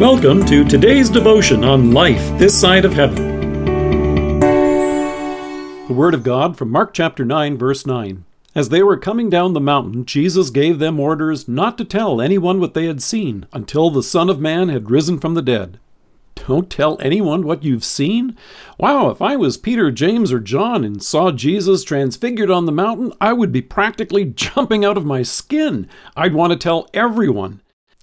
Welcome to today's devotion on life this side of heaven. The Word of God from Mark chapter 9, verse 9. As they were coming down the mountain, Jesus gave them orders not to tell anyone what they had seen until the Son of Man had risen from the dead. Don't tell anyone what you've seen? Wow, if I was Peter, James, or John and saw Jesus transfigured on the mountain, I would be practically jumping out of my skin. I'd want to tell everyone.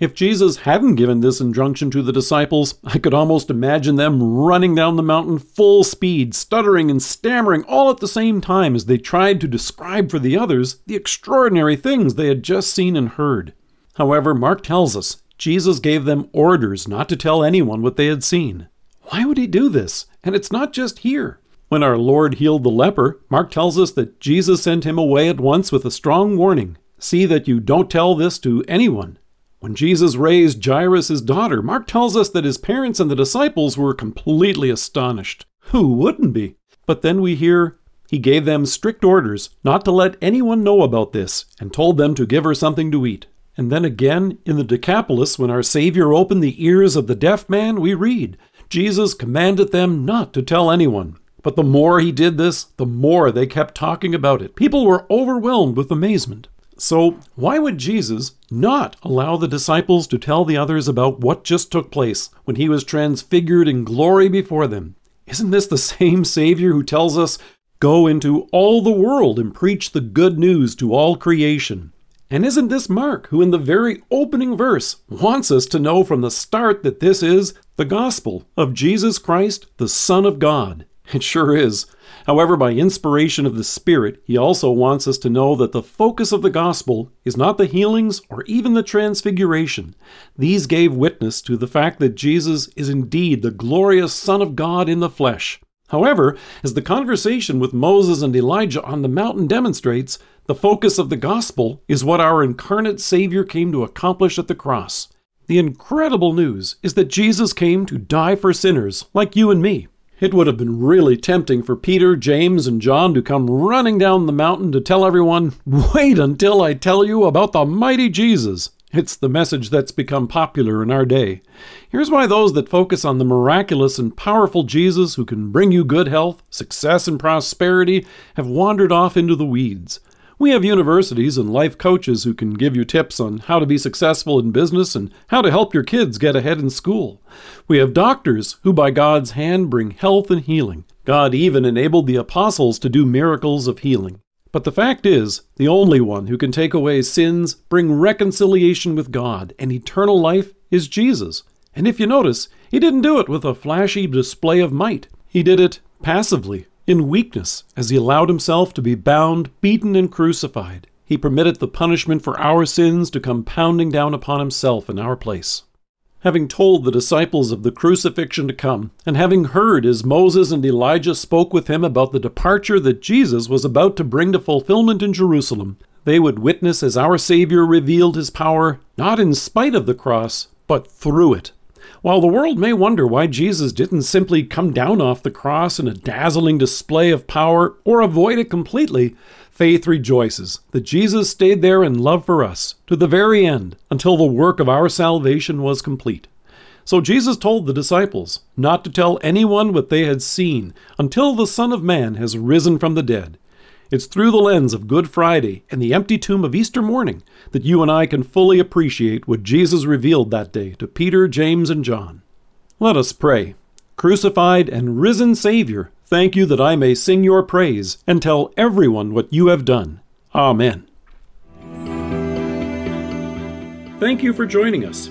If Jesus hadn't given this injunction to the disciples, I could almost imagine them running down the mountain full speed, stuttering and stammering all at the same time as they tried to describe for the others the extraordinary things they had just seen and heard. However, Mark tells us Jesus gave them orders not to tell anyone what they had seen. Why would he do this? And it's not just here. When our Lord healed the leper, Mark tells us that Jesus sent him away at once with a strong warning See that you don't tell this to anyone. When Jesus raised Jairus' daughter, Mark tells us that his parents and the disciples were completely astonished. Who wouldn't be? But then we hear he gave them strict orders not to let anyone know about this and told them to give her something to eat. And then again, in the Decapolis, when our Savior opened the ears of the deaf man, we read Jesus commanded them not to tell anyone. But the more he did this, the more they kept talking about it. People were overwhelmed with amazement. So, why would Jesus not allow the disciples to tell the others about what just took place when he was transfigured in glory before them? Isn't this the same Savior who tells us, Go into all the world and preach the good news to all creation? And isn't this Mark, who in the very opening verse wants us to know from the start that this is the gospel of Jesus Christ, the Son of God? It sure is. However, by inspiration of the Spirit, he also wants us to know that the focus of the gospel is not the healings or even the transfiguration. These gave witness to the fact that Jesus is indeed the glorious Son of God in the flesh. However, as the conversation with Moses and Elijah on the mountain demonstrates, the focus of the gospel is what our incarnate Savior came to accomplish at the cross. The incredible news is that Jesus came to die for sinners like you and me. It would have been really tempting for Peter, James, and John to come running down the mountain to tell everyone, Wait until I tell you about the mighty Jesus. It's the message that's become popular in our day. Here's why those that focus on the miraculous and powerful Jesus who can bring you good health, success, and prosperity have wandered off into the weeds. We have universities and life coaches who can give you tips on how to be successful in business and how to help your kids get ahead in school. We have doctors who, by God's hand, bring health and healing. God even enabled the apostles to do miracles of healing. But the fact is, the only one who can take away sins, bring reconciliation with God, and eternal life is Jesus. And if you notice, he didn't do it with a flashy display of might. He did it passively, in weakness, as he allowed himself to be bound, beaten, and crucified, he permitted the punishment for our sins to come pounding down upon himself in our place. Having told the disciples of the crucifixion to come, and having heard as Moses and Elijah spoke with him about the departure that Jesus was about to bring to fulfillment in Jerusalem, they would witness as our Savior revealed his power, not in spite of the cross, but through it. While the world may wonder why Jesus didn't simply come down off the cross in a dazzling display of power or avoid it completely, faith rejoices that Jesus stayed there in love for us to the very end until the work of our salvation was complete. So Jesus told the disciples not to tell anyone what they had seen until the Son of Man has risen from the dead. It's through the lens of Good Friday and the empty tomb of Easter morning that you and I can fully appreciate what Jesus revealed that day to Peter, James, and John. Let us pray. Crucified and risen Savior, thank you that I may sing your praise and tell everyone what you have done. Amen. Thank you for joining us.